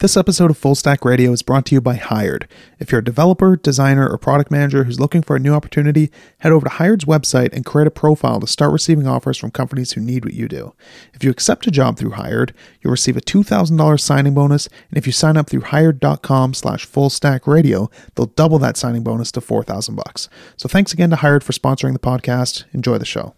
This episode of Full Stack Radio is brought to you by Hired. If you're a developer, designer, or product manager who's looking for a new opportunity, head over to Hired's website and create a profile to start receiving offers from companies who need what you do. If you accept a job through Hired, you'll receive a $2,000 signing bonus, and if you sign up through hired.com slash fullstackradio, they'll double that signing bonus to 4000 bucks. So thanks again to Hired for sponsoring the podcast. Enjoy the show.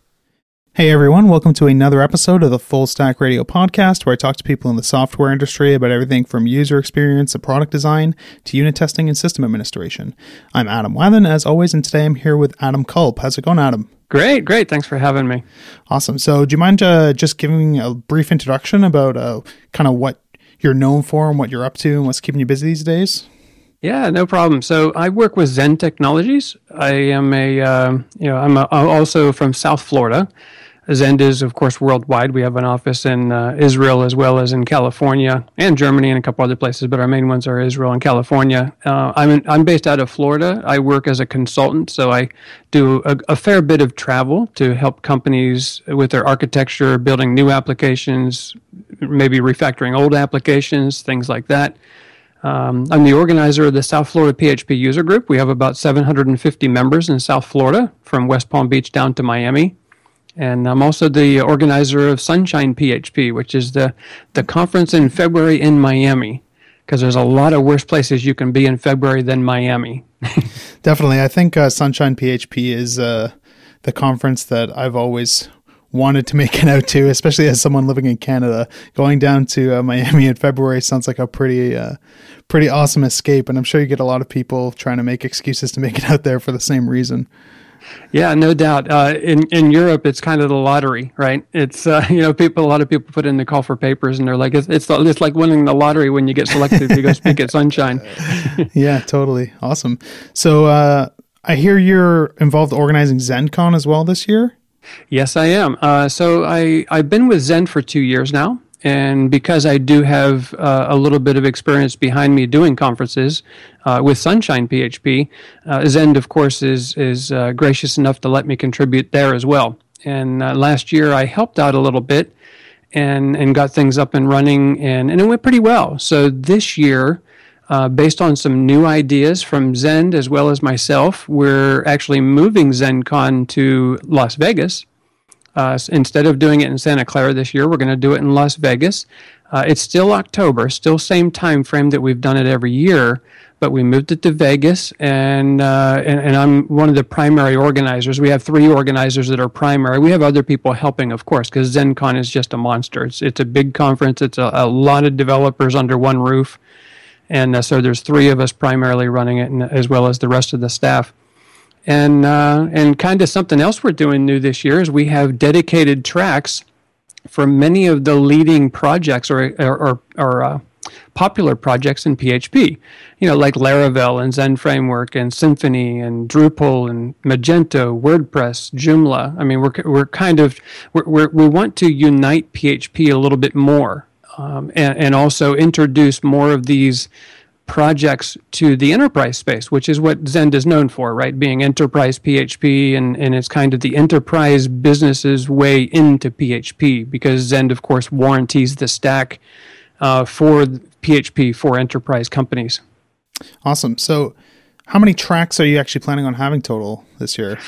Hey everyone, welcome to another episode of the Full Stack Radio podcast where I talk to people in the software industry about everything from user experience and product design to unit testing and system administration. I'm Adam Wathan, as always, and today I'm here with Adam Culp. How's it going, Adam? Great, great. Thanks for having me. Awesome. So, do you mind uh, just giving a brief introduction about uh, kind of what you're known for and what you're up to and what's keeping you busy these days? Yeah, no problem. So I work with Zend Technologies. I am a, uh, you know, I'm, a, I'm also from South Florida. Zend is, of course, worldwide. We have an office in uh, Israel as well as in California and Germany and a couple other places, but our main ones are Israel and California. Uh, I'm, in, I'm based out of Florida. I work as a consultant, so I do a, a, fair bit of travel to help companies with their architecture, building new applications, maybe refactoring old applications, things like that. Um, I'm the organizer of the South Florida PHP user group. We have about 750 members in South Florida, from West Palm Beach down to Miami. And I'm also the organizer of Sunshine PHP, which is the, the conference in February in Miami, because there's a lot of worse places you can be in February than Miami. Definitely. I think uh, Sunshine PHP is uh, the conference that I've always wanted to make it out to, especially as someone living in Canada. Going down to uh, Miami in February sounds like a pretty, uh, pretty awesome escape, and I'm sure you get a lot of people trying to make excuses to make it out there for the same reason. Yeah, no doubt. Uh, in in Europe, it's kind of the lottery, right? It's uh, you know, people. A lot of people put in the call for papers, and they're like, it's it's, it's like winning the lottery when you get selected to go speak at Sunshine. yeah, totally awesome. So uh, I hear you're involved organizing ZendCon as well this year. Yes, I am. Uh, so I I've been with Zend for two years now. And because I do have uh, a little bit of experience behind me doing conferences uh, with Sunshine PHP, uh, Zend, of course, is, is uh, gracious enough to let me contribute there as well. And uh, last year I helped out a little bit and, and got things up and running, and, and it went pretty well. So this year, uh, based on some new ideas from Zend as well as myself, we're actually moving ZendCon to Las Vegas uh, instead of doing it in Santa Clara this year, we're going to do it in Las Vegas. Uh, it's still October, still same time frame that we've done it every year, but we moved it to Vegas, and, uh, and, and I'm one of the primary organizers. We have three organizers that are primary. We have other people helping, of course, because ZendCon is just a monster. It's it's a big conference. It's a, a lot of developers under one roof, and uh, so there's three of us primarily running it, and, as well as the rest of the staff. And uh, and kind of something else we're doing new this year is we have dedicated tracks for many of the leading projects or or, or, or uh, popular projects in PHP. You know, like Laravel and Zend Framework and Symfony and Drupal and Magento, WordPress, Joomla. I mean, we're we're kind of we're, we're we want to unite PHP a little bit more, um, and, and also introduce more of these projects to the enterprise space, which is what Zend is known for, right? Being enterprise PHP, and, and it's kind of the enterprise business's way into PHP because Zend, of course, warranties the stack uh, for PHP for enterprise companies. Awesome. So, how many tracks are you actually planning on having total this year?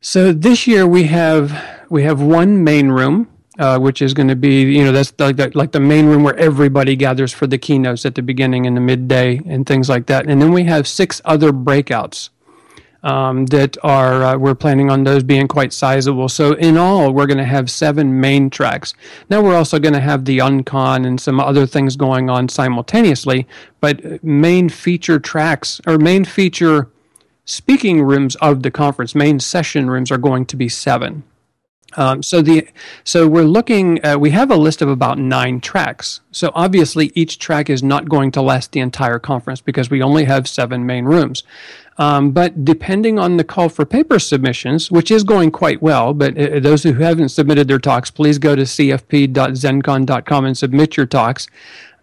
So this year we have we have one main room uh, which is going to be you know that's like the, like the main room where everybody gathers for the keynotes at the beginning and the midday and things like that. And then we have six other breakouts um, that are uh, we're planning on those being quite sizable. So in all, we're going to have seven main tracks. Now we're also going to have the uncon and some other things going on simultaneously. But main feature tracks or main feature speaking rooms of the conference, main session rooms are going to be seven. Um, so the so we're looking. Uh, we have a list of about nine tracks. So obviously, each track is not going to last the entire conference because we only have seven main rooms. Um, but depending on the call for paper submissions, which is going quite well, but uh, those who haven't submitted their talks, please go to cfp.zendcon.com and submit your talks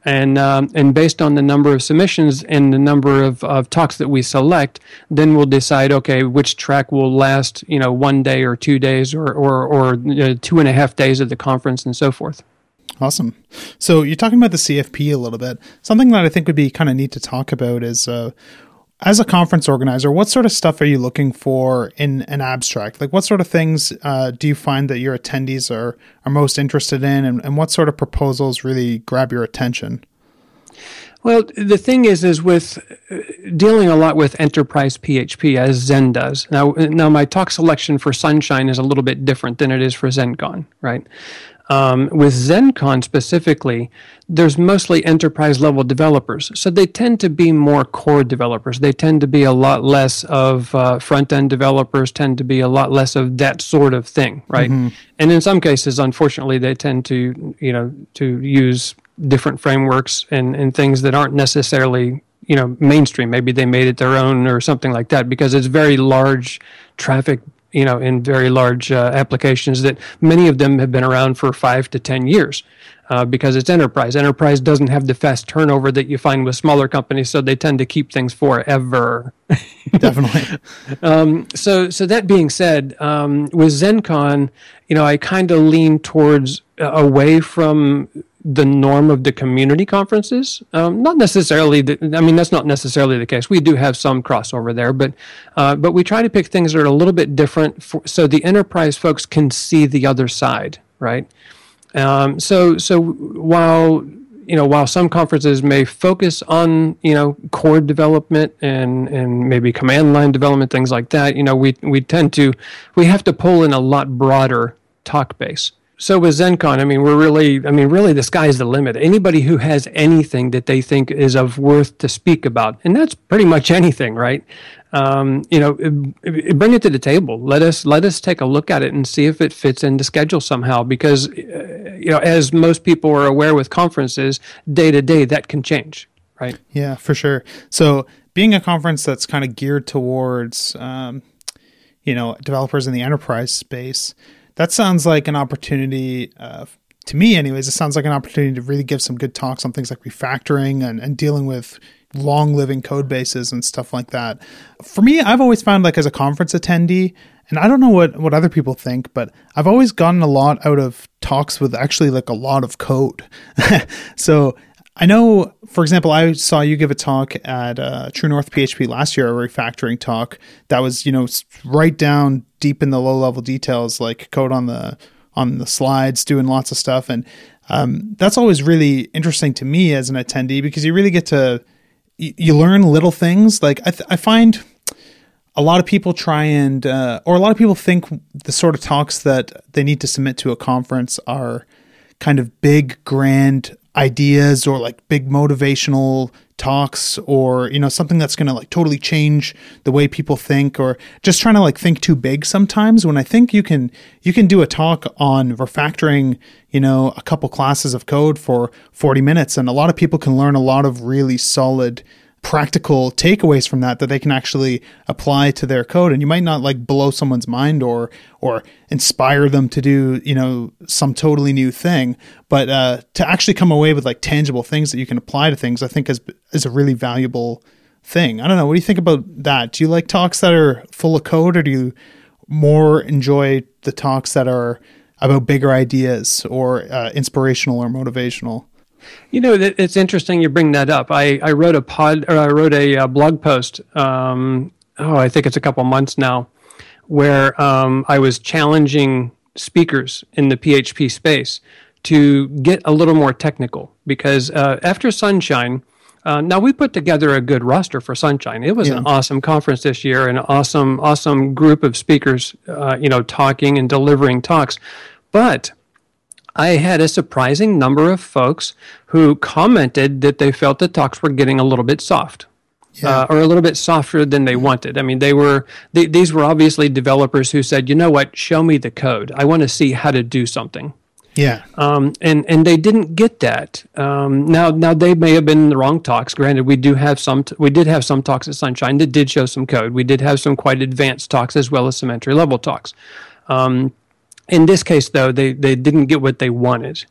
and um, and based on the number of submissions and the number of, of talks that we select, then we'll decide okay which track will last you know one day or two days or or, or two and a half days of the conference and so forth. Awesome. So you're talking about the CFP a little bit. Something that I think would be kind of neat to talk about is uh, as a conference organizer, what sort of stuff are you looking for in an abstract? Like, what sort of things uh, do you find that your attendees are, are most interested in, and, and what sort of proposals really grab your attention? Well, the thing is, is with uh, dealing a lot with enterprise PHP as Zend does. Now, now my talk selection for Sunshine is a little bit different than it is for ZendCon, right? Um, with ZendCon specifically, there's mostly enterprise level developers. So they tend to be more core developers. They tend to be a lot less of uh, front end developers, tend to be a lot less of that sort of thing, right? Mm-hmm. And in some cases, unfortunately, they tend to, you know, to use different frameworks and, and things that aren't necessarily you know mainstream maybe they made it their own or something like that because it's very large traffic you know, in very large uh, applications that many of them have been around for five to 10 years uh, because it's enterprise. Enterprise doesn't have the fast turnover that you find with smaller companies, so they tend to keep things forever. Definitely. um, so, so that being said, um, with ZendCon, you know, I kind of lean towards uh, away from the norm of the community conferences. Um, not necessarily. The, I mean, that's not necessarily the case. We do have some crossover there, but uh, but we try to pick things that are a little bit different, for, so the enterprise folks can see the other side, right? Um, so so while you know while some conferences may focus on you know core development and and maybe command line development things like that, you know we we tend to we have to pull in a lot broader talk base so with ZendCon, I mean, we're really, I mean, really, the sky's the limit. Anybody who has anything that they think is of worth to speak about, and that's pretty much anything, right? Um, you know, bring it to the table. Let us let us take a look at it and see if it fits into schedule somehow. Because, uh, you know, as most people are aware with conferences, day to day that can change, right? Yeah, for sure. So being a conference that's kind of geared towards, um, you know, developers in the enterprise space that sounds like an opportunity uh, to me anyways it sounds like an opportunity to really give some good talks on things like refactoring and, and dealing with long living code bases and stuff like that. For me i've always found like as a conference attendee and i don't know what, what other people think but i've always gotten a lot out of talks with actually like a lot of code. So I know, for example, I saw you give a talk at uh, True North PHP last year, a refactoring talk that was, you know, right down deep in the low level details, like code on the on the slides, doing lots of stuff, and um, that's always really interesting to me as an attendee because you really get to you, you learn little things. Like I, th- I find a lot of people try and uh, or a lot of people think the sort of talks that they need to submit to a conference are kind of big, grand ideas or like big motivational talks or you know something that's going to like totally change the way people think or just trying to like think too big sometimes when i think you can you can do a talk on refactoring you know a couple classes of code for 40 minutes and a lot of people can learn a lot of really solid practical takeaways from that that they can actually apply to their code. And you might not like blow someone's mind or or inspire them to do you know some totally new thing. But uh, to actually come away with like tangible things that you can apply to things i think is is a really valuable thing. I don't know. What do you think about that? Do you like talks that are full of code or do you more enjoy the talks that are about bigger ideas or uh, inspirational or motivational you know, it's interesting you bring that up. I, I wrote a pod, or I wrote a, a uh, blog post. Um, oh, I think it's a couple months now, where um, I was challenging speakers in the PHP space to get a little more technical because uh, after Sunshine. Uh, now we put together a good roster for Sunshine. It was yeah. an awesome conference this year, an awesome, awesome group of speakers. Uh, you know, talking and delivering talks, but I had a surprising number of folks who commented that they felt the talks were getting a little bit soft. Yeah. Uh, or a little bit softer than they wanted. I mean, they were they, these were obviously developers who said, "You know what? Show me the code. I want to see how to do something." Yeah. Um, and and they didn't get that. Um, now now they may have been in the wrong talks. Granted, we do have some. T- we did have some talks at Sunshine that did show some code. We did have some quite advanced talks as well as some entry level talks. Um, in this case, though, they, they didn't get what they wanted.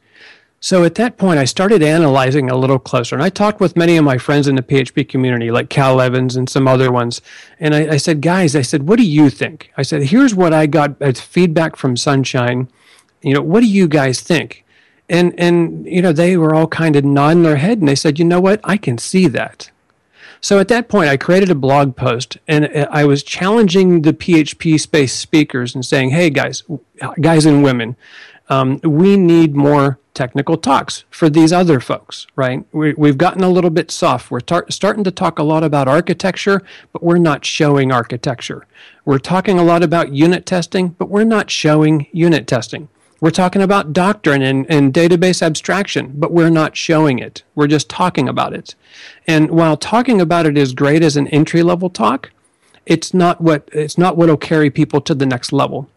So at that point, I started analyzing a little closer. And I talked with many of my friends in the PHP community, like Cal Evans and some other ones. And I, I said, guys, I said, what do you think? I said, here's what I got as feedback from Sunshine. You know, what do you guys think? And, and, you know, they were all kind of nodding their head and they said, you know what? I can see that. So at that point, I created a blog post and I was challenging the PHP space speakers and saying, hey, guys, guys and women, um, we need more technical talks for these other folks, right? We, have gotten a little bit soft. We're tar- starting to talk a lot about architecture, but we're not showing architecture. We're talking a lot about unit testing, but we're not showing unit testing. We're talking about doctrine and, and database abstraction, but we're not showing it. We're just talking about it. And while talking about it is great as an entry level talk, it's not what it's not what'll carry people to the next level.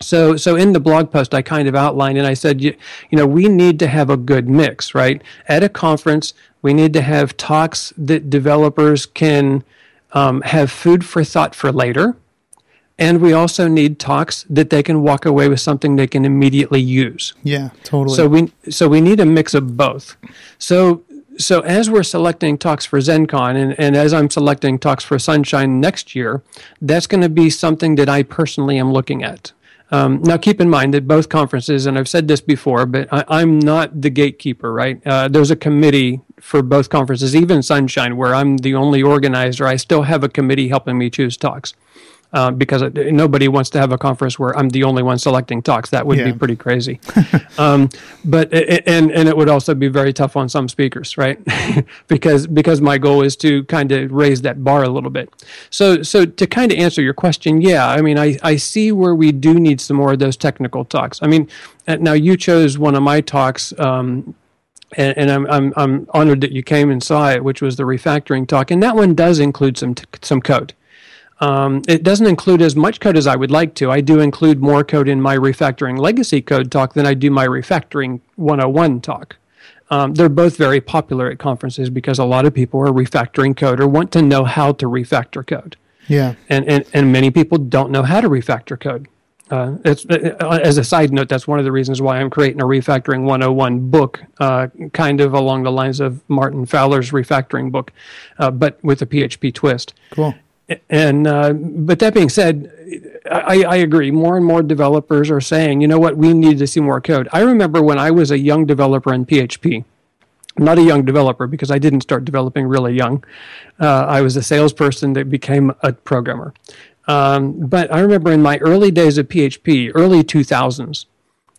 So, so in the blog post, I kind of outlined and I said, you, you know, we need to have a good mix, right? At a conference, we need to have talks that developers can um, have food for thought for later and we also need talks that they can walk away with something they can immediately use. Yeah, totally. So we so we need a mix of both. So so as we're selecting talks for ZendCon and, and as I'm selecting talks for Sunshine next year, that's going to be something that I personally am looking at. Um, now, keep in mind that both conferences, and I've said this before, but I, am not the gatekeeper, right? Uh, there's a committee for both conferences, even Sunshine, where I'm the only organizer. I still have a committee helping me choose talks uh, because nobody wants to have a conference where I'm the only one selecting talks. That would yeah. be pretty crazy. um, but and and it would also be very tough on some speakers, right? because because my goal is to kind of raise that bar a little bit. So so to kind of answer your question, yeah, I mean I I see where we do need some more of those technical talks. I mean, uh, now you chose one of my talks. Um, and, and I'm, I'm, I'm honored that you came and saw it, which was the refactoring talk, and that one does include some t- some code. Um, it doesn't include as much code as I would like to. I do include more code in my refactoring legacy code talk than I do my refactoring 101 talk. Um, they're both very popular at conferences because a lot of people are refactoring code or want to know how to refactor code. Yeah. And, and, and many people don't know how to refactor code. Uh, it's, uh, as a side note, that's one of the reasons why I'm creating a refactoring 101 book, uh, kind of along the lines of Martin Fowler's refactoring book, uh, but with a PHP twist. Cool and uh, but that being said, I, I, agree. More and more developers are saying, you know what, we need to see more code. I remember when I was a young developer in PHP. Not a young developer because I didn't start developing really young. Uh, I was a salesperson that became a programmer. Um, but I remember in my early days of PHP, early 2000s,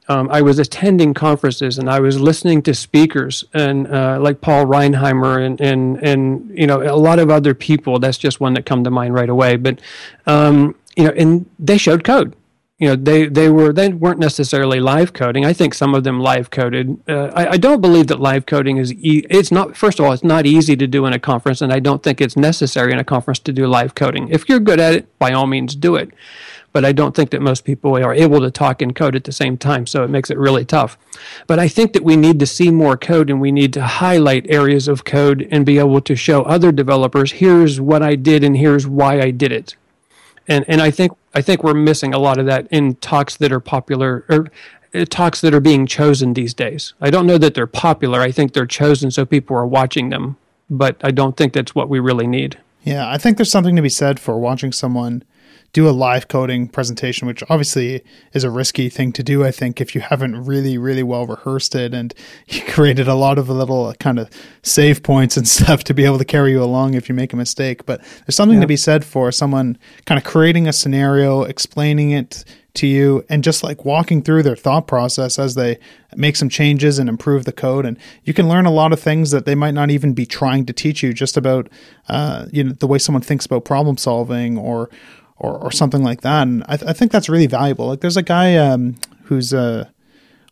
um, I was attending conferences and I was listening to speakers and uh, like Paul Reinheimer and, and and you know a lot of other people. That's just one that come to mind right away. But um, you know, and they showed code. You know, they they were they weren't necessarily live coding. I think some of them live coded. Uh, I, I, don't believe that live coding is e- it's not. First of all, it's not easy to do in a conference, and I don't think it's necessary in a conference to do live coding. If you're good at it, by all means, do it but I don't think that most people are able to talk and code at the same time, so it makes it really tough. But I think that we need to see more code and we need to highlight areas of code and be able to show other developers, here's what I did and here's why I did it. And and I think I think we're missing a lot of that in talks that are popular or uh, talks that are being chosen these days. I don't know that they're popular. I think they're chosen so people are watching them, but I don't think that's what we really need. Yeah, I think there's something to be said for watching someone do a live coding presentation, which obviously is a risky thing to do, I think, if you haven't really, really well rehearsed it and you created a lot of little kind of save points and stuff to be able to carry you along if you make a mistake. But there's something yeah. to be said for someone kind of creating a scenario, explaining it to you and just like walking through their thought process as they make some changes and improve the code and you can learn a lot of things that they might not even be trying to teach you just about uh, you know the way someone thinks about problem solving or or, or something like that. And I, th- I think that's really valuable. Like there's a guy um, who's uh,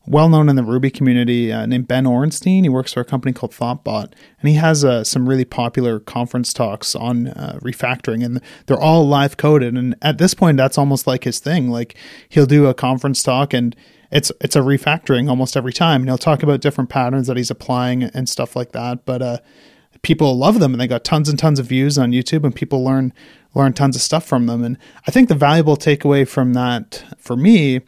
well known in the Ruby community uh, named Ben Orenstein. He works for a company called Thoughtbot, and he has uh, some really popular conference talks on uh, refactoring, and they're all live coded. And at this point, that's almost like his thing. Like he'll do a conference talk and it's it's a refactoring almost every time, and he'll talk about different patterns that he's applying and stuff like that. But uh, people love them, and they got tons and tons of views on YouTube, and people learn learn tons of stuff from them. And I think the valuable takeaway from that for me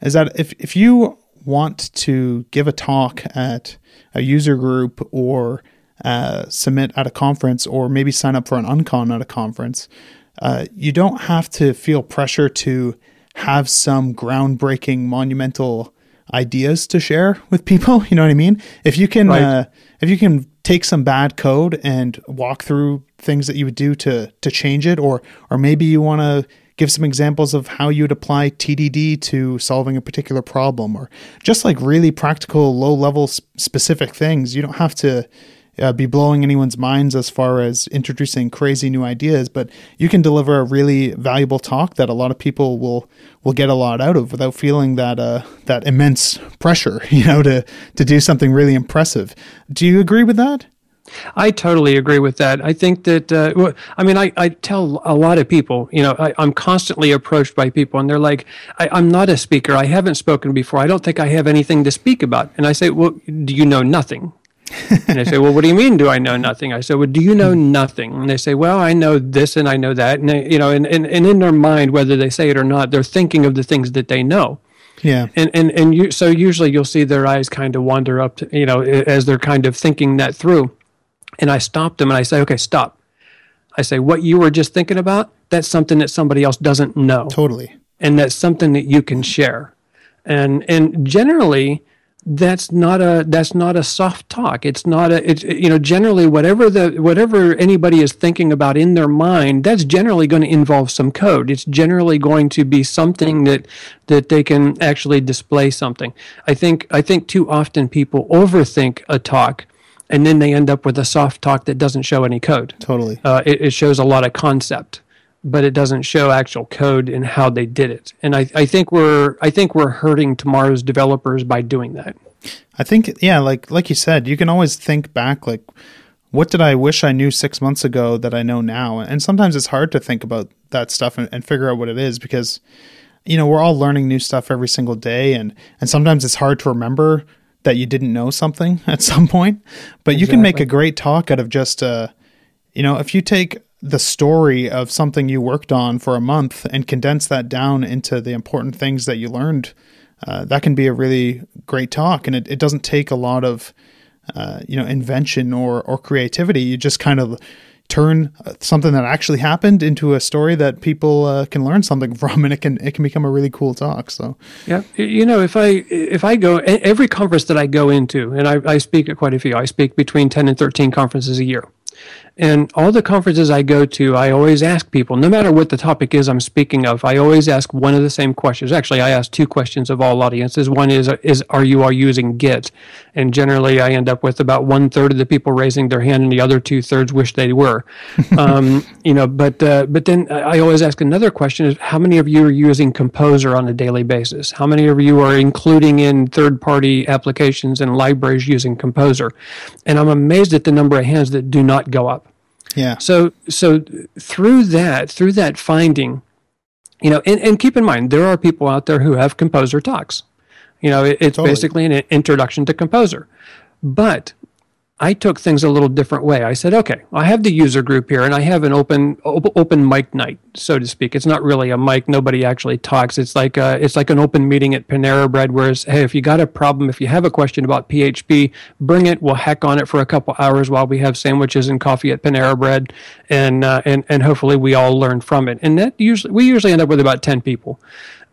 is that if, if you want to give a talk at a user group or uh, submit at a conference or maybe sign up for an uncon at a conference, uh, you don't have to feel pressure to have some groundbreaking, monumental ideas to share with people. You know what I mean? If you can, Right. uh, if you can take some bad code and walk through things that you would do to to change it, or or maybe you want to give some examples of how you'd apply TDD to solving a particular problem, or just like really practical, low level specific things. You don't have to. Uh, be blowing anyone's minds as far as introducing crazy new ideas, but you can deliver a really valuable talk that a lot of people will will get a lot out of without feeling that uh, that immense pressure, you know, to to do something really impressive. Do you agree with that? I totally agree with that. I think that, uh, I mean, I, I tell a lot of people, you know, I, I'm constantly approached by people and they're like, I, I'm not a speaker. I haven't spoken before. I don't think I have anything to speak about. And I say, well, do you know nothing? And they say, well, what do you mean? Do I know nothing? I said, well, do you know nothing? And they say, well, I know this and I know that. And, they, you know, and, and, and in their mind, whether they say it or not, they're thinking of the things that they know Yeah. and and and you so usually you'll see their eyes kind of wander up to, you know as they're kind of thinking that through and i stop them and i say okay stop i say what you were just thinking about that's something that somebody else doesn't know Totally. and that's something that you can share and and generally that's not a that's not a soft talk. It's not a it's you know generally whatever the whatever anybody is thinking about in their mind that's generally going to involve some code. It's generally going to be something that that they can actually display something. I think i think too often people overthink a talk and then they end up with a soft talk that doesn't show any code. Totally. uh, it, it shows a lot of concept, but it doesn't show actual code and how they did it. And I, I think we're I think we're hurting tomorrow's developers by doing that. I think yeah, like like you said, you can always think back like what did I wish I knew six months ago that I know now? And sometimes it's hard to think about that stuff and, and figure out what it is because you know, we're all learning new stuff every single day and and sometimes it's hard to remember that you didn't know something at some point. But you can make a great talk out of just uh you know, if you take the story of something you worked on for a month and condense that down into the important things that you learned, uh, that can be a really great talk. And it, it doesn't take a lot of, uh, you know, invention or, or creativity. You just kind of turn uh, something that actually happened into a story that people uh, can learn something from, and it can it can become a really cool talk. So Yeah, you know, if I if I go every conference that I go into, and I, I speak at quite a few. I speak between ten and thirteen conferences a year, and all the conferences I go to, I always ask people, no matter what the topic is I'm speaking of, I always ask one of the same questions. Actually, I ask two questions of all audiences. One is is are you all using Git? And generally, I end up with about one third of the people raising their hand, and the other two thirds wish they were. um, you know, but uh, but then I always ask another question: is how many of you are using Composer on a daily basis? How many of you are including in third-party applications and libraries using Composer? And I'm amazed at the number of hands that do not go up. Yeah, So so through that through that finding, you know, and, and keep in mind there are people out there who have Composer talks. You know, it, it's Totally. basically an introduction to Composer, but I took things a little different way. I said, okay, I have the user group here, and I have an open op- open mic night, so to speak. It's not really a mic; nobody actually talks. It's like a, it's like an open meeting at Panera Bread, where it's, hey, if you got a problem, if you have a question about PHP, bring it. We'll hack on it for a couple hours while we have sandwiches and coffee at Panera Bread, and uh, and and hopefully we all learn from it. And that usually we usually end up with about ten people.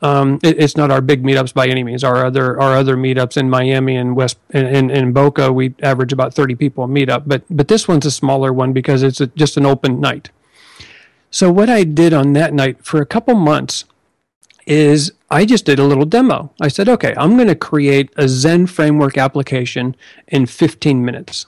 Um, it, it's not our big meetups by any means. Our other our other meetups in Miami and West and in, Boca, we average about thirty people a meetup. But but this one's a smaller one because it's a, just an open night. So what I did on that night for a couple months is I just did a little demo. I said, okay, I'm going to create a Zend framework application in 15 minutes.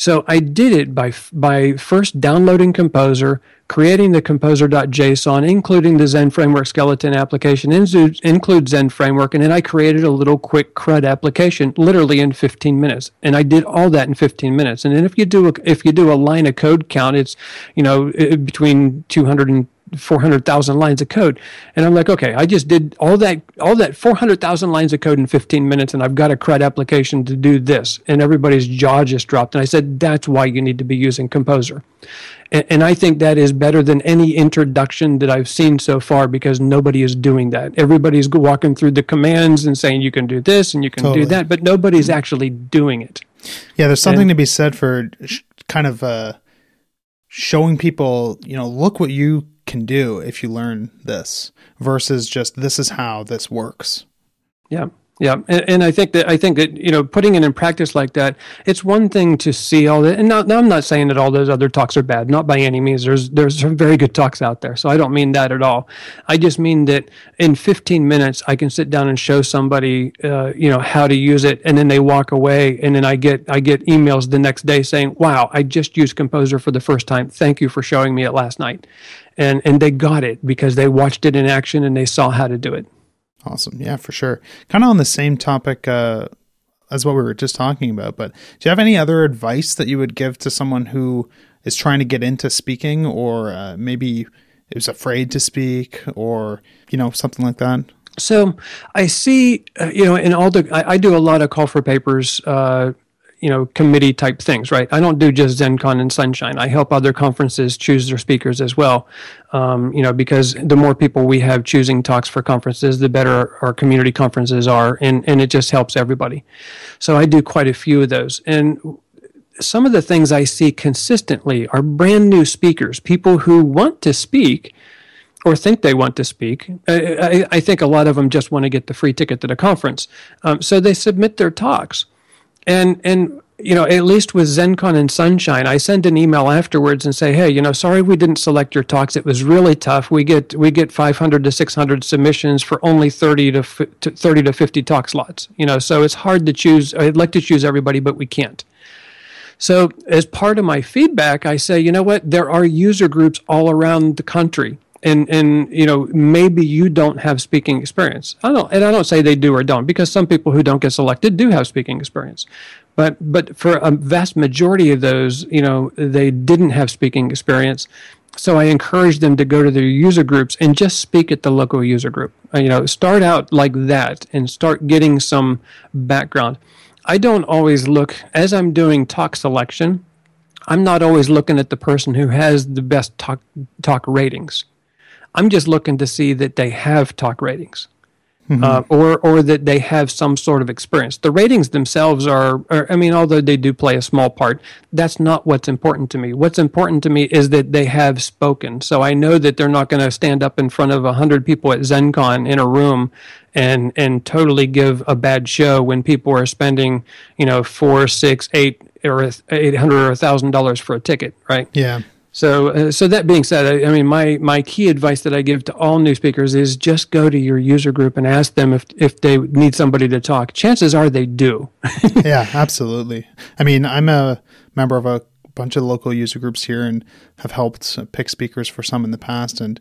So I did it by by first downloading Composer, creating the composer.json, including the Zend Framework skeleton application, include, Zend Framework, and then I created a little quick CRUD application, literally in 15 minutes. And I did all that in 15 minutes. And then if you do a, if you do a line of code count, it's you know between 200 and 400,000 lines of code. And I'm like, okay, I just did all that, all that 400,000 lines of code in 15 minutes, and I've got a CRUD application to do this. And everybody's jaw just dropped. And I said, that's why you need to be using Composer. And, and I think that is better than any introduction that I've seen so far because nobody is doing that. Everybody's walking through the commands and saying you can do this and you can Totally. do that, but nobody's actually doing it. yeah. There's something to be said for sh- kind of uh, showing people, you know, look what you can do if you learn this versus just this is how this works. Yeah. Yeah, and, and, I think that I think that you know putting it in practice like that, it's one thing to see all that, and now, now I'm not saying that all those other talks are bad, not by any means. There's there's some very good talks out there, so I don't mean that at all. I just mean that in 15 minutes I can sit down and show somebody, uh, you know, how to use it, and then they walk away, and then I get I get emails the next day saying, "Wow, I just used Composer for the first time. Thank you for showing me it last night," and and they got it because they watched it in action and they saw how to do it. Awesome. Yeah, for sure. Kind of on the same topic uh, as what we were just talking about, but do you have any other advice that you would give to someone who is trying to get into speaking or uh, maybe is afraid to speak or, you know, something like that? So I see, uh, you know, in all the, I, I, do a lot of call for papers uh, you know committee type things right? I don't do just zendcon and sunshine. I help other conferences choose their speakers as well. Um, you know because the more people we have choosing talks for conferences the better our, community conferences are and, and it just helps everybody. So i do quite a few of those. And some of the things i see consistently are brand new speakers people who want to speak or think they want to speak. I, I, I, think a lot of them just want to get the free ticket to the conference. Um, so they submit their talks and and you know at least with zendcon and sunshine i send an email afterwards and say hey you know sorry we didn't select your talks. It was really tough. We get we get 500 to 600 submissions for only 30 to, 30 to 50 talk slots you know so it's hard to choose i'd like to choose everybody but we can't. So as part of my feedback i say you know what? There are user groups all around the country and and you know maybe you don't have speaking experience. I don't and i don't say they do or don't because some people who don't get selected do have speaking experience. But but for a vast majority of those you know they didn't have speaking experience. So i encourage them to go to their user groups and just speak at the local user group. Uh, you know start out like that and start getting some background. I don't always look as i'm doing talk selection i'm not always looking at the person who has the best talk talk ratings I'm just looking to see that they have talk ratings. Mm-hmm. Uh, or or that they have some sort of experience. The ratings themselves are, are, I mean, although they do play a small part, that's not what's important to me. What's important to me is that they have spoken. So I know that they're not going to stand up in front of hundred people at ZendCon in a room and and totally give a bad show when people are spending, you know, four, six, eight, or eight hundred or a thousand dollars for a ticket, right? Yeah. So, uh, so that being said, I, I, mean, my, my key advice that I give to all new speakers is just go to your user group and ask them if, if they need somebody to talk. Chances are they do. yeah, absolutely. I mean, I'm a member of a bunch of local user groups here and have helped pick speakers for some in the past. And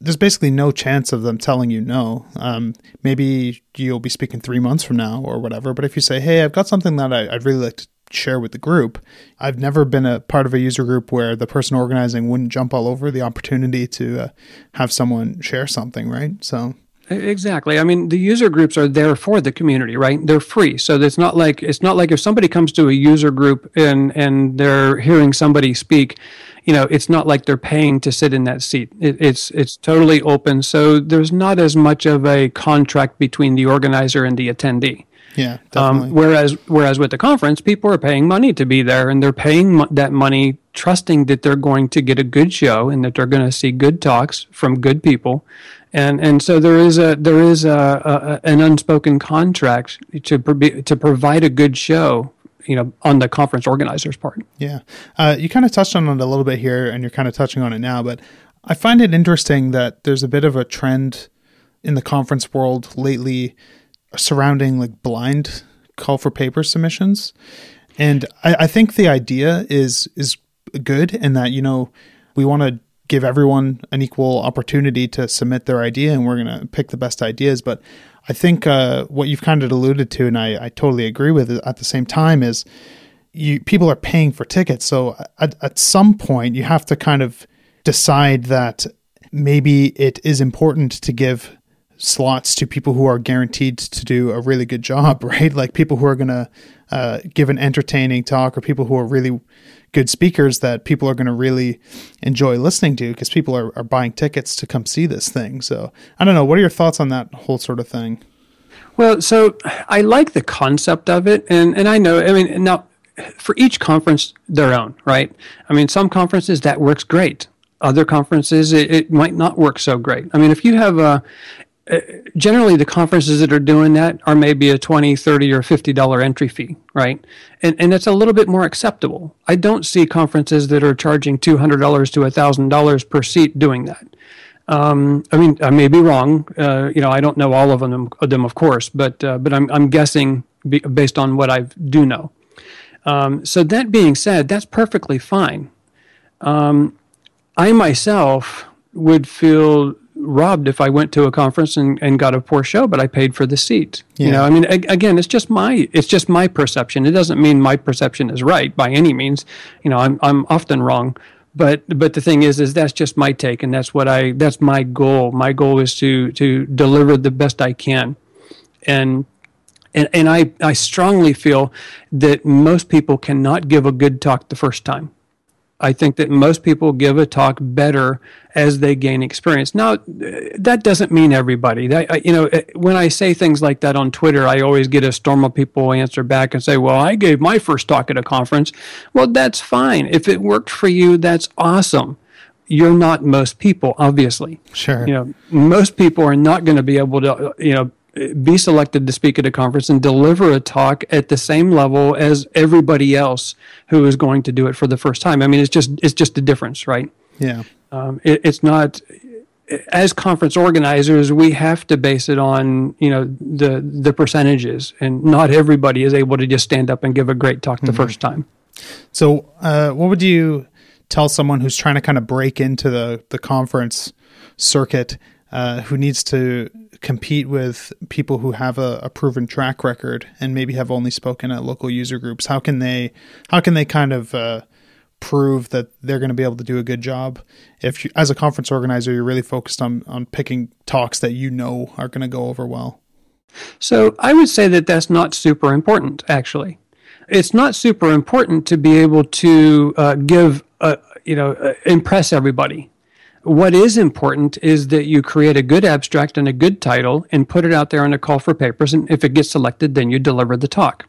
there's basically no chance of them telling you no. Um, maybe you'll be speaking three months from now or whatever. But if you say, hey, I've got something that I, would really like to share with the group. I've never been a part of a user group where the person organizing wouldn't jump all over the opportunity to uh, have someone share something, right? So Exactly. I mean, the user groups are there for the community, right? They're free, so it's not like it's not like if somebody comes to a user group and and they're hearing somebody speak, you know, it's not like they're paying to sit in that seat. It, it's it's totally open, so there's not as much of a contract between the organizer and the attendee. Yeah, definitely. Um, whereas, whereas with the conference, people are paying money to be there, and they're paying mo- that money, trusting that they're going to get a good show and that they're going to see good talks from good people, and and so there is a there is a, a an unspoken contract to pro- to provide a good show you know on the conference organizer's part. Yeah. Uh, you kind of touched on it a little bit here and you're kind of touching on it now but i find it interesting that there's a bit of a trend in the conference world lately surrounding like blind call for paper submissions. And I, I think the idea is is good in that, you know, we want to give everyone an equal opportunity to submit their idea and we're going to pick the best ideas. But I think uh, what you've kind of alluded to, and I, I totally agree with it at the same time, is you people are paying for tickets. So at, at some point, you have to kind of decide that maybe it is important to give slots to people who are guaranteed to do a really good job, right? Like people who are going to uh, give an entertaining talk or people who are really good speakers that people are going to really enjoy listening to because people are, are buying tickets to come see this thing. So I don't know. What are your thoughts on that whole sort of thing? Well, so I like the concept of it. And, and I know, I mean, now for each conference, their own, right? I mean, some conferences that works great other conferences it, it, might not work so great i mean if you have a generally the conferences that are doing that are maybe a 20 30 or 50 dollar entry fee right and and it's a little bit more acceptable i don't see conferences that are charging $200 to $1000 per seat doing that um, I mean, I may be wrong. Uh, you know, I don't know all of them, of them, of course, but uh, but I'm I'm guessing based on what I do know. Um, so that being said, that's perfectly fine. Um, I myself would feel robbed if I went to a conference and, and got a poor show, but I paid for the seat. Yeah. You know, I mean, a- again, it's just my it's just my perception. It doesn't mean my perception is right by any means. You know, I'm I'm often wrong, but but the thing is, is that's just my take, and that's what I that's my goal. My goal is to to deliver the best I can, and. And, and I, I strongly feel that most people cannot give a good talk the first time. I think that most people give a talk better as they gain experience. Now, that doesn't mean everybody. That you know, eh, when I say things like that on Twitter, I always get a storm of people answer back and say, "Well, I gave my first talk at a conference." Well, that's fine. If it worked for you, that's awesome. You're not most people, obviously. Sure. You know, most people are not going to be able to, you know, be selected to speak at a conference and deliver a talk at the same level as everybody else who is going to do it for the first time. I mean, it's just it's just a difference, right? Yeah. Um, it, it's not as conference organizers, we have to base it on you know the the percentages, and not everybody is able to just stand up and give a great talk the mm-hmm. first time. So, uh, what would you tell someone who's trying to kind of break into the the conference circuit, uh, who needs to compete with people who have a, a, proven track record and maybe have only spoken at local user groups? How can they how can they kind of uh, prove that they're going to be able to do a good job if you, as a conference organizer you're really focused on on picking talks that you know are going to go over well? So I would say that that's not super important actually. It's not super important to be able to uh, give, uh, you know, uh, impress everybody what is important is that you create a good abstract and a good title and put it out there on a call for papers. And if it gets selected, then you deliver the talk.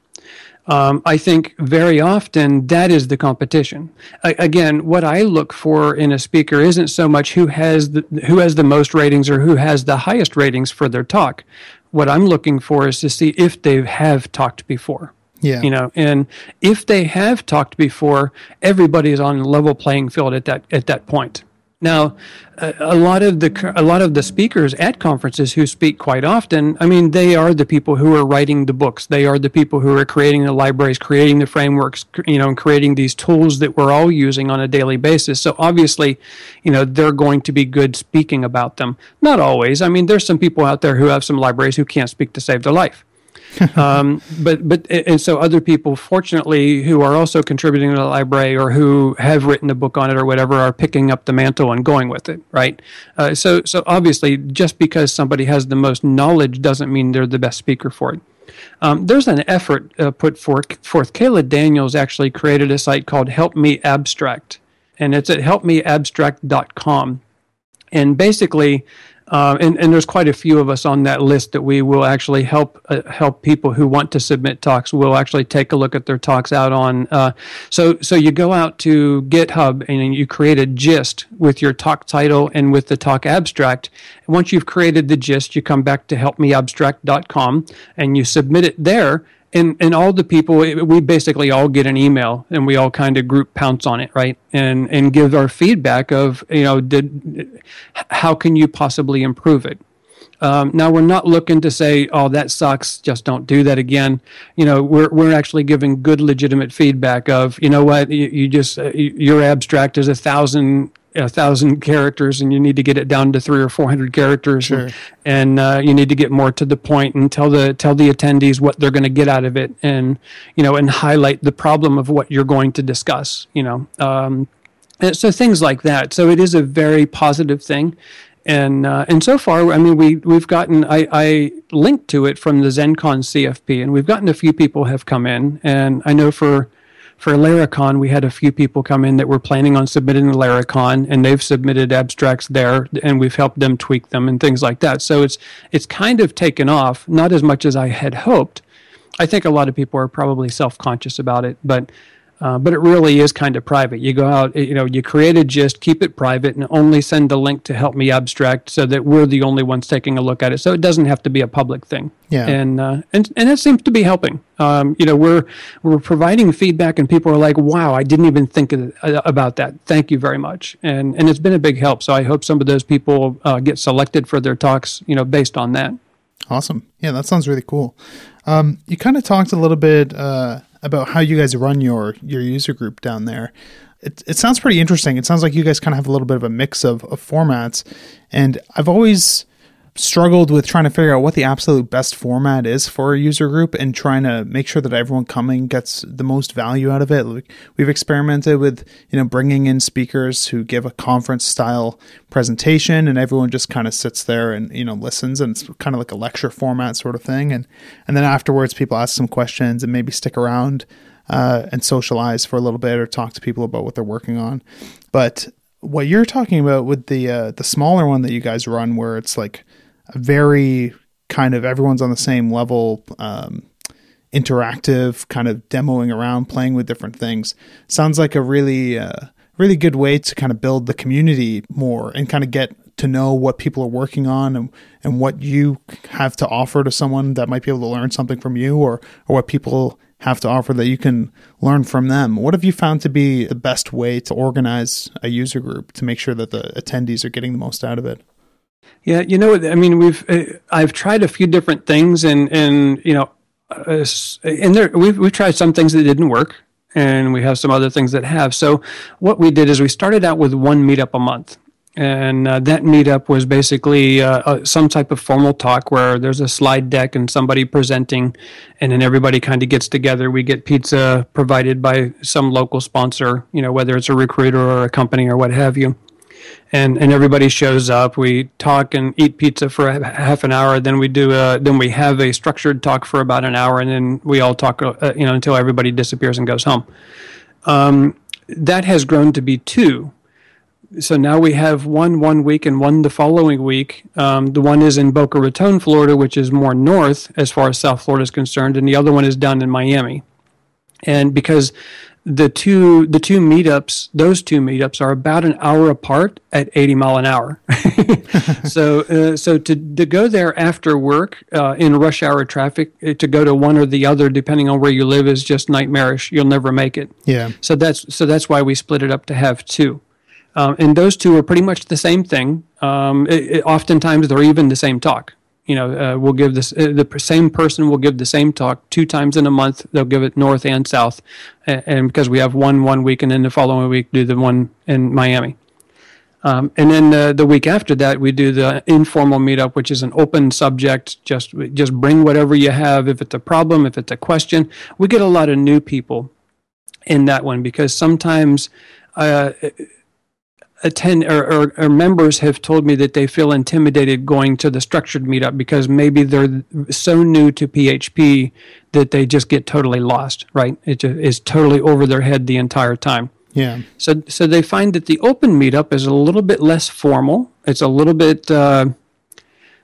Um, I think very often that is the competition. I, again, what I look for in a speaker isn't so much who has the, who has the most ratings or who has the highest ratings for their talk. What I'm looking for is to see if they have talked before. Yeah. You know, and if they have talked before, everybody is on a level playing field at that at that point. Now, a lot of the a lot of the speakers at conferences who speak quite often, I mean, they are the people who are writing the books. They are the people who are creating the libraries, creating the frameworks, you know, and creating these tools that we're all using on a daily basis. So obviously, you know, they're going to be good speaking about them. Not always. I mean, there's some people out there who have some libraries who can't speak to save their life. um, but but and so other people, fortunately, who are also contributing to the library or who have written a book on it or whatever, are picking up the mantle and going with it, right? Uh, so so obviously, just because somebody has the most knowledge doesn't mean they're the best speaker for it. Um, there's an effort uh, put forth. forth. Kayla Daniels actually created a site called Help Me Abstract, and it's at helpmeabstract.com. And basically, uh, and, and there's quite a few of us on that list that we will actually help uh, help people who want to submit talks. We'll actually take a look at their talks out on. Uh, so so you go out to GitHub and you create a gist with your talk title and with the talk abstract. once you've created the gist, you come back to helpmeabstract.com and you submit it there and and all the people we basically all get an email and we all kind of group pounce on it right? And and give our feedback of you know did how can you possibly improve it? Um, now we're not looking to say oh that sucks just don't do that again. You know we're, we're actually giving good legitimate feedback of you know what? You, you just uh, your abstract is a thousand a thousand characters and you need to get it down to three or four hundred characters sure. and, and uh, you need to get more to the point and tell the tell the attendees what they're going to get out of it and you know and highlight the problem of what you're going to discuss you know um, so things like that so it is a very positive thing and uh, and so far, I mean, we we've gotten I, I linked to it from the ZendCon CFP, and we've gotten a few people have come in, and I know for for Laracon, we had a few people come in that were planning on submitting the Laracon, and they've submitted abstracts there, and we've helped them tweak them and things like that. So it's it's kind of taken off, not as much as I had hoped. I think a lot of people are probably self conscious about it, but Uh, but it really is kind of private. You go out, you know, you create a gist, keep it private, and only send a link to help me abstract so that we're the only ones taking a look at it. So it doesn't have to be a public thing. Yeah. And uh, and and that seems to be helping. Um, you know, we're we're providing feedback, and people are like, "Wow, I didn't even think of, uh, about that. Thank you very much." And and it's been a big help. So I hope some of those people uh, get selected for their talks. You know, based on that. Awesome. Yeah, that sounds really cool. Um, you kind of talked a little bit uh, about how you guys run your your user group down there. It, it sounds pretty interesting. It sounds like you guys kind of have a little bit of a mix of, of formats, and I've always struggled with trying to figure out what the absolute best format is for a user group and trying to make sure that everyone coming gets the most value out of it. Like we've experimented with, you know, bringing in speakers who give a conference style presentation and everyone just kind of sits there and, you know, listens and it's kind of like a lecture format sort of thing. And, and then afterwards people ask some questions and maybe stick around uh, and socialize for a little bit or talk to people about what they're working on. But what you're talking about with the uh, the smaller one that you guys run, where it's like very kind of everyone's on the same level, um, interactive, kind of demoing around, playing with different things, sounds like a really uh, really good way to kind of build the community more and kind of get to know what people are working on and, and what you have to offer to someone that might be able to learn something from you or, or what people have to offer that you can learn from them. What have you found to be the best way to organize a user group to make sure that the attendees are getting the most out of it? Yeah, you know, I mean, we've uh, I've tried a few different things, and and you know, uh, and there we've we've tried some things that didn't work, and we have some other things that have. So what we did is we started out with one meetup a month, and uh, that meetup was basically uh, uh, some type of formal talk where there's a slide deck and somebody presenting, and then everybody kind of gets together. We get pizza provided by some local sponsor, you know, whether it's a recruiter or a company or what have you. And, and everybody shows up. We talk and eat pizza for a, half an hour. Then we do a, then we have a structured talk for about an hour, and then we all talk, uh, you know, until everybody disappears and goes home. Um, that has grown to be two so now we have one one week and one the following week. Um, the one is in Boca Raton, Florida, which is more north as far as South Florida is concerned, and the other one is down in Miami. And because the two the two meetups, those two meetups are about an hour apart at 80 mile an hour. so uh, so to to go there after work uh, in rush hour traffic uh, to go to one or the other depending on where you live is just nightmarish. You'll never make it. Yeah. So that's so that's why we split it up to have two. Um, and those two are pretty much the same thing. Um, it, it, oftentimes, they're even the same talk. You know, uh, we'll give this uh, the same person will give the same talk two times in a month. They'll give it north and south, and, and because we have one one week, and then the following week do the one in Miami. Um, and then the, the week after that, we do the informal meetup, which is an open subject. Just just bring whatever you have. If it's a problem, if it's a question, we get a lot of new people in that one because sometimes. Uh, attend or, or, or, members have told me that they feel intimidated going to the structured meetup because maybe they're so new to PHP that they just get totally lost, right? It is totally over their head the entire time. Yeah. So, so they find that the open meetup is a little bit less formal. It's a little bit, uh,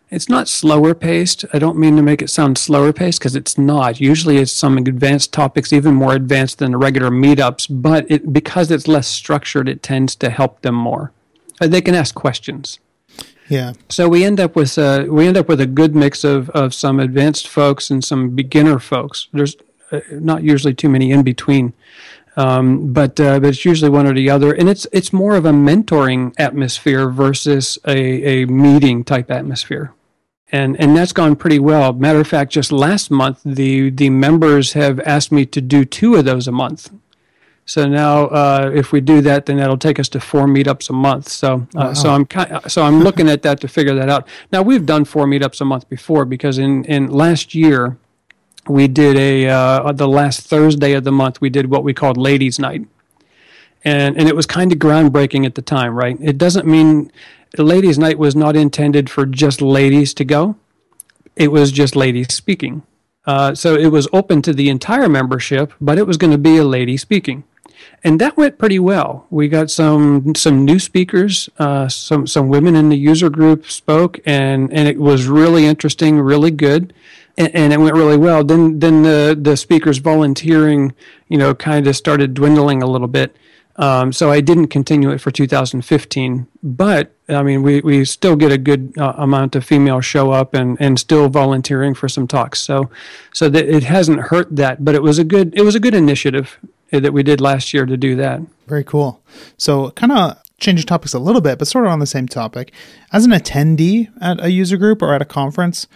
it's not slower paced. I don't mean to make it sound slower paced because it's not. Usually it's some advanced topics, even more advanced than the regular meetups, but it, because it's less structured, it tends to help them more. Uh, they can ask questions. Yeah. So we end up with a, uh, we end up with a good mix of, of some advanced folks and some beginner folks. There's uh, not usually too many in between. Um, but uh, but it's usually one or the other, and it's it's more of a mentoring atmosphere versus a, a meeting type atmosphere and and that's gone pretty well. Matter of fact, just last month, the the members have asked me to do two of those a month. So now, uh, if we do that, then that'll take us to four meetups a month. So, uh, wow. so I'm so I'm looking at that to figure that out. Now we've done four meetups a month before because in in last year, we did a uh, the last Thursday of the month we did what we called Ladies' Night, and and it was kind of groundbreaking at the time. Right? It doesn't mean ladies' night was not intended for just ladies to go. It was just ladies speaking. Uh, so it was open to the entire membership, but it was going to be a lady speaking, and that went pretty well. We got some some new speakers, uh, some some women in the user group spoke, and and it was really interesting, really good. and, it went really well. Then then the the speakers volunteering, you know, kind of started dwindling a little bit. Um, so I didn't continue it for 2015, but I mean, we, we still get a good uh, amount of females show up and, and still volunteering for some talks. So, so that it hasn't hurt that, but it was a good, it was a good initiative that we did last year to do that. Very cool. So kind of changing topics a little bit, but sort of on the same topic. As an attendee at a user group or at a conference,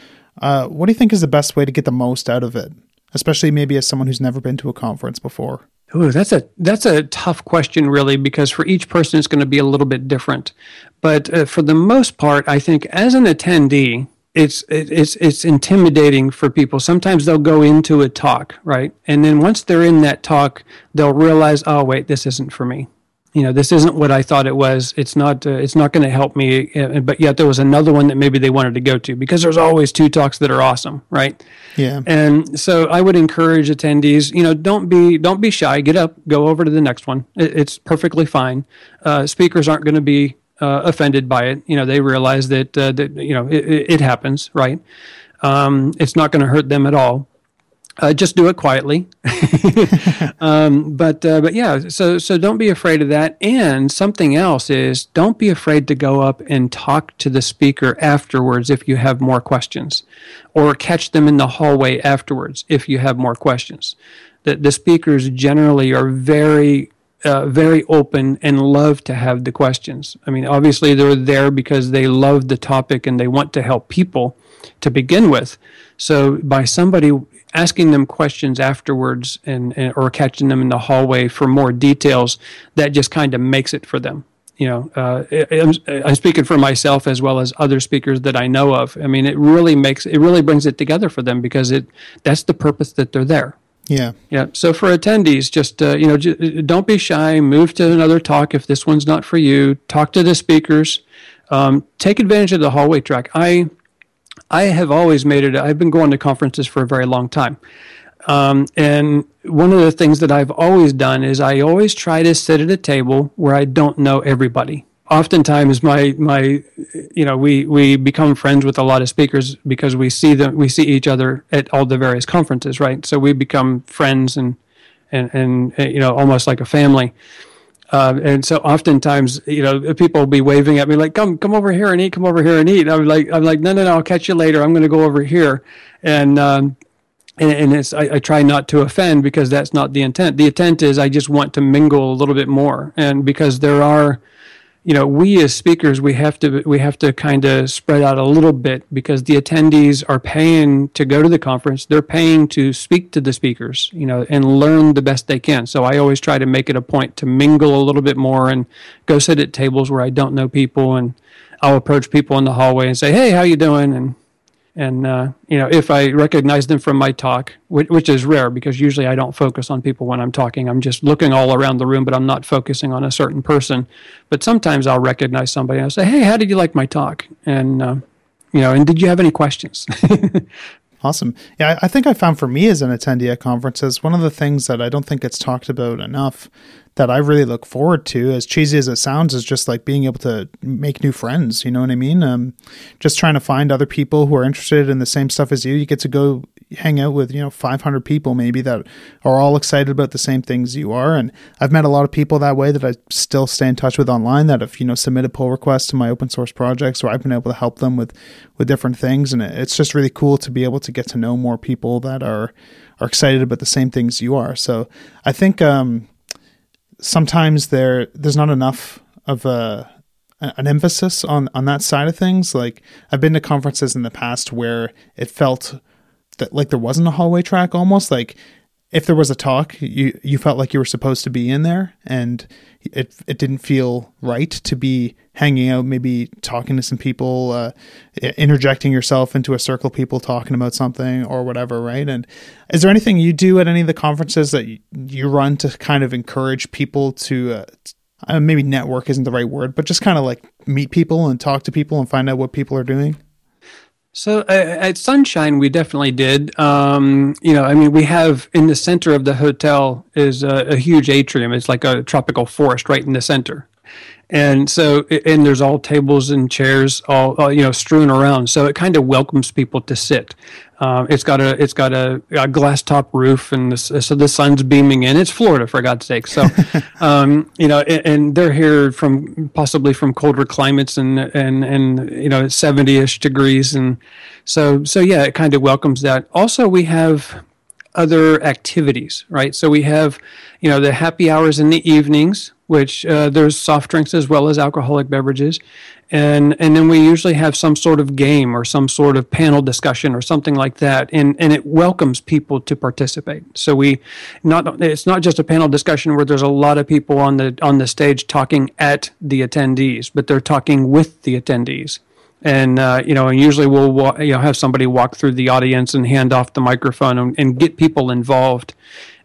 uh, what do you think is the best way to get the most out of it? Especially maybe as someone who's never been to a conference before. Oh, that's a that's a tough question, really, because for each person it's going to be a little bit different. But uh, for the most part, I think as an attendee, it's it's it's intimidating for people. Sometimes they'll go into a talk, right, and then once they're in that talk, they'll realize, oh wait, this isn't for me you know this isn't what I thought it was. It's not. Uh, it's not going to help me. Uh, but yet there was another one that maybe they wanted to go to because there's always two talks that are awesome, right? Yeah. And so I would encourage attendees. You know, don't be don't be shy. Get up, go over to the next one. It, it's perfectly fine. Uh, speakers aren't going to be uh, offended by it. You know, they realize that uh, that you know it, it happens, right? Um, it's not going to hurt them at all. Uh, just do it quietly. um, but uh, but yeah, so so don't be afraid of that. And something else is don't be afraid to go up and talk to the speaker afterwards if you have more questions, or catch them in the hallway afterwards if you have more questions. The the speakers generally are very uh, very open and love to have the questions. I mean, obviously they're there because they love the topic and they want to help people to begin with. So by somebody asking them questions afterwards and, and, or catching them in the hallway for more details that just kind of makes it for them you know uh, I'm, I'm, speaking for myself as well as other speakers that i know of i mean it really makes it really brings it together for them because it that's the purpose that they're there yeah. Yeah. So for attendees just uh, you know j- don't be shy. Move to another talk if this one's not for you. Talk to the speakers. Um, take advantage of the hallway track. I I have always made it, I've been going to conferences for a very long time. Um, and one of the things that I've always done is I always try to sit at a table where I don't know everybody. Oftentimes, my my, you know, we we become friends with a lot of speakers because we see them, we see each other at all the various conferences, right? So we become friends and and and you know, almost like a family. Um, and so oftentimes, you know, people will be waving at me like, "Come, come over here and eat. Come over here and eat." I'm like, "I'm like, no, no, no. I'll catch you later. I'm going to go over here." And um, and, and it's I, I, try not to offend because that's not the intent. The intent is I just want to mingle a little bit more, and because there are you know, we as speakers, we have to we have to kind of spread out a little bit because the attendees are paying to go to the conference. They're paying to speak to the speakers, you know, and learn the best they can. So I always try to make it a point to mingle a little bit more and go sit at tables where I don't know people, and I'll approach people in the hallway and say, "Hey, how you doing?" and and uh, you know if i recognize them from my talk which, which, is rare because usually i don't focus on people when i'm talking. I'm just looking all around the room but i'm not focusing on a certain person. But sometimes i'll recognize somebody and i'll say hey how did you like my talk? And uh, you know and did you have any questions awesome yeah i think i found for me as an attendee at conferences one of the things that i don't think gets talked about enough that I really look forward to, as cheesy as it sounds, is just like being able to make new friends. You know what I mean? Um, just trying to find other people who are interested in the same stuff as you. You get to go hang out with, you know, 500 people maybe that are all excited about the same things you are. And I've met a lot of people that way that I still stay in touch with online that have, you know, submitted pull requests to my open source projects or I've been able to help them with, with different things. And it's just really cool to be able to get to know more people that are, are excited about the same things you are. So I think, um, sometimes there there's not enough of a an emphasis on on that side of things. Like I've been to conferences in the past where it felt that like there wasn't a hallway track almost like if there was a talk you you felt like you were supposed to be in there and it it didn't feel right to be hanging out maybe talking to some people uh, interjecting yourself into a circle of people talking about something or whatever right? And is there anything you do at any of the conferences that you run to kind of encourage people to uh, uh, maybe network isn't the right word but just kind of like meet people and talk to people and find out what people are doing so uh, at Sunshine, we definitely did. Um, you know, I mean, we have in the center of the hotel is a, a, huge atrium. It's like a tropical forest right in the center, and so and there's all tables and chairs all uh, you know strewn around so it kind of welcomes people to sit um, it's got a it's got a, a glass top roof and this, so the sun's beaming in. It's florida for god's sake. So um, you know and, and, they're here from possibly from colder climates and and and you know 70ish degrees. And so so yeah it kind of welcomes that. Also we have other activities right? So we have you know the happy hours in the evenings which uh, there's soft drinks as well as alcoholic beverages, and and then we usually have some sort of game or some sort of panel discussion or something like that, and and it welcomes people to participate. So we not it's not just a panel discussion where there's a lot of people on the on the stage talking at the attendees, but they're talking with the attendees. And uh, you know, and usually we'll you know have somebody walk through the audience and hand off the microphone and, and, get people involved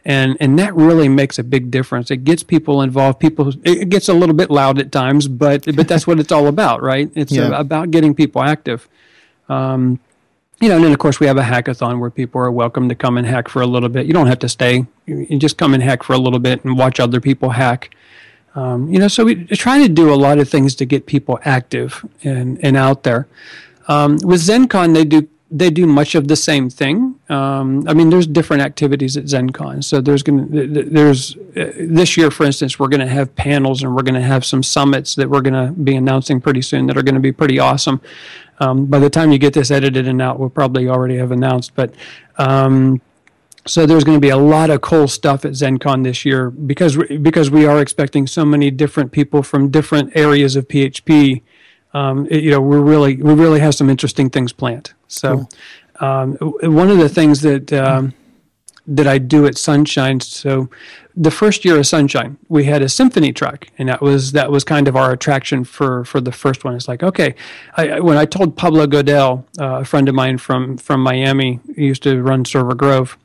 and and that really makes a big difference. It gets people involved. People it gets a little bit loud at times, but but that's what it's all about, right? It's yeah. about getting people active. Um, you know, and then of course we have a hackathon where people are welcome to come and hack for a little bit. You don't have to stay; you just come and hack for a little bit and watch other people hack. Um, you know, so we try to do a lot of things to get people active and and out there. Um, with ZendCon, they do they do much of the same thing. Um, I mean, there's different activities at ZendCon. So there's going to there's uh, this year, for instance, we're going to have panels and we're going to have some summits that we're going to be announcing pretty soon that are going to be pretty awesome. Um, by the time you get this edited and out, we'll probably already have announced. But um, so there's going to be a lot of cool stuff at ZendCon this year because because we are expecting so many different people from different areas of PHP um, it, you know, we really we really have some interesting things planned. So, cool. um, one of the things that um, that I do at Sunshine. So, the first year of Sunshine, we had a Symfony track, and that was that was kind of our attraction for for the first one. It's like, okay, I, when I told Pablo Godel, uh, a friend of mine from from Miami, he used to run Server Grove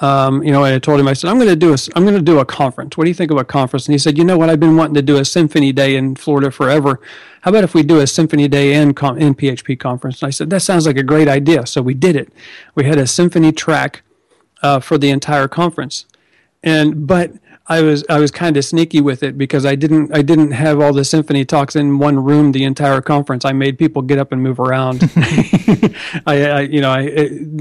um, you know, and I told him, I said, I'm going to do a, I'm going to do a conference. What do you think of a conference? And he said, you know what? I've been wanting to do a Symfony day in Florida forever. How about if we do a Symfony day in, in PHP conference? And I said, that sounds like a great idea. So we did it. We had a Symfony track uh, for the entire conference. And, but I was I was kind of sneaky with it because I didn't I didn't have all the Symfony talks in one room the entire conference. I made people get up and move around. I, I, you know I,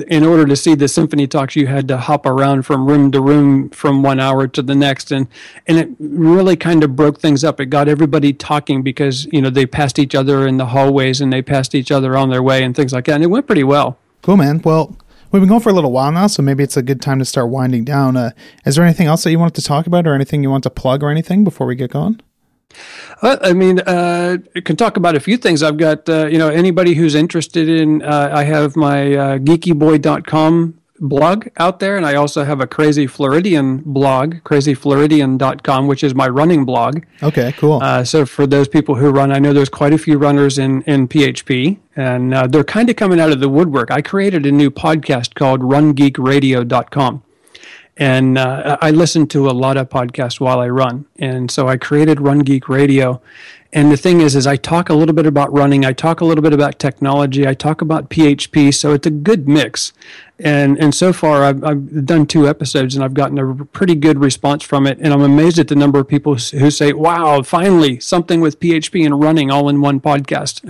in order to see the Symfony talks, you had to hop around from room to room from one hour to the next, and and it really kind of broke things up. It got everybody talking because you know they passed each other in the hallways and they passed each other on their way and things like that, and it went pretty well. Cool, man. Well, We've been going for a little while now, so maybe it's a good time to start winding down. Uh, is there anything else that you wanted to talk about, or anything you want to plug, or anything before we get going? Uh, I mean, uh, I can talk about a few things. I've got, uh, you know, anybody who's interested in, uh, I have my uh, geekyboy.com blog out there, and I also have a Crazy Floridian blog, crazyfloridian.com, which is my running blog. Okay, cool. Uh, so for those people who run, I know there's quite a few runners in, in PHP, and uh, they're kind of coming out of the woodwork. I created a new podcast called rungeekradio.com. And uh, I listen to a lot of podcasts while I run. And so I created Run Geek Radio and the thing is, is I talk a little bit about running. I talk a little bit about technology. I talk about PHP. So it's a good mix. And and so far, I've, I've done two episodes, and I've gotten a pretty good response from it. And I'm amazed at the number of people who say, "Wow, finally something with PHP and running all in one podcast."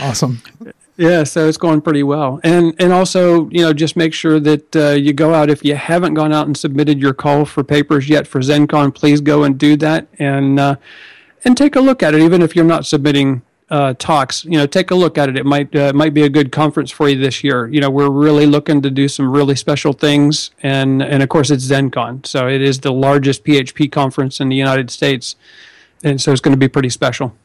awesome. Yeah, so it's going pretty well, and and also you know just make sure that uh, you go out if you haven't gone out and submitted your call for papers yet for ZendCon, please go and do that, and uh, and take a look at it, even if you're not submitting uh, talks. You know, take a look at it. It might uh, might be a good conference for you this year. You know, we're really looking to do some really special things, and and of course it's ZendCon, so it is the largest PHP conference in the United States, and so it's going to be pretty special.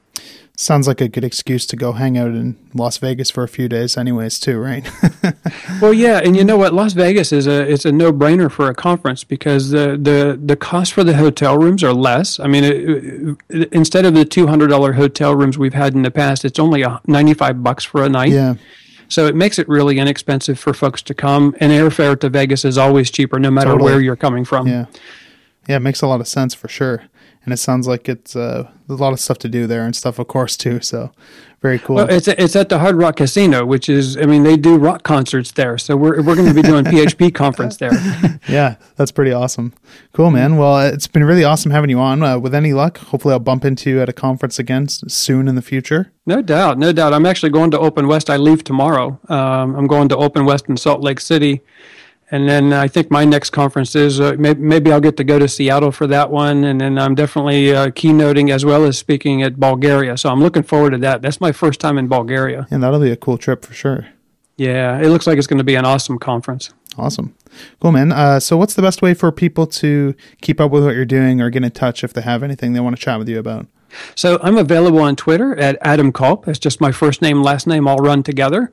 Sounds like a good excuse to go hang out in Las Vegas for a few days, anyways, too, right? well, yeah, and you know what? Las Vegas is a it's a no brainer for a conference because the the the cost for the hotel rooms are less. I mean, it, it, instead of the two hundred dollar hotel rooms we've had in the past, it's only ninety five bucks for a night. Yeah. So it makes it really inexpensive for folks to come, and airfare to Vegas is always cheaper, no matter totally. where you're coming from. Yeah, yeah, it makes a lot of sense for sure. And it sounds like it's uh, a lot of stuff to do there and stuff, of course, too. So very cool. Well, it's it's at the Hard Rock Casino, which is I mean they do rock concerts there, so we're we're going to be doing PHP conference there. yeah, that's pretty awesome. Cool, man. Well, it's been really awesome having you on. Uh, with any luck, hopefully I'll bump into you at a conference again soon in the future. No doubt, no doubt. I'm actually going to Open West. I leave tomorrow. Um, I'm going to Open West in Salt Lake City and then I think my next conference is uh, maybe, maybe, I'll get to go to Seattle for that one. And then I'm definitely uh, keynoting as well as speaking at Bulgaria. So I'm looking forward to that. That's my first time in Bulgaria. And that'll be a cool trip for sure. Yeah, it looks like it's going to be an awesome conference. Awesome. Cool, man. Uh, so, what's the best way for people to keep up with what you're doing or get in touch if they have anything they want to chat with you about? So, I'm available on Twitter at Adam Culp. It's just my first name, last name all run together.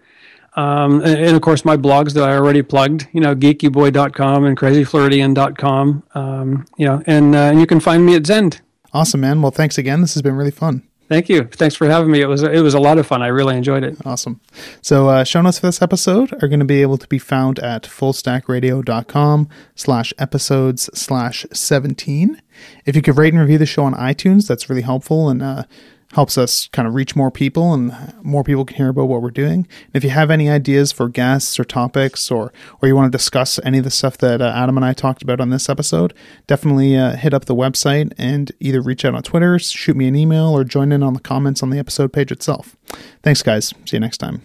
Um, and, and, of course, my blogs that I already plugged, you know, geekyboy.com and crazyfloridian.com, um, you know, and, uh, and you can find me at Zend. Awesome, man. Well, thanks again. This has been really fun. Thank you. Thanks for having me. It was it was a lot of fun. I really enjoyed it. Awesome. So uh, show notes for this episode are going to be able to be found at fullstackradio.com slash episodes slash 17. If you could rate and review the show on iTunes, that's really helpful. And uh, helps us kind of reach more people and more people can hear about what we're doing. And if you have any ideas for guests or topics or or you want to discuss any of the stuff that uh, Adam and I talked about on this episode, definitely uh, hit up the website and either reach out on Twitter, shoot me an email or join in on the comments on the episode page itself. Thanks guys. See you next time.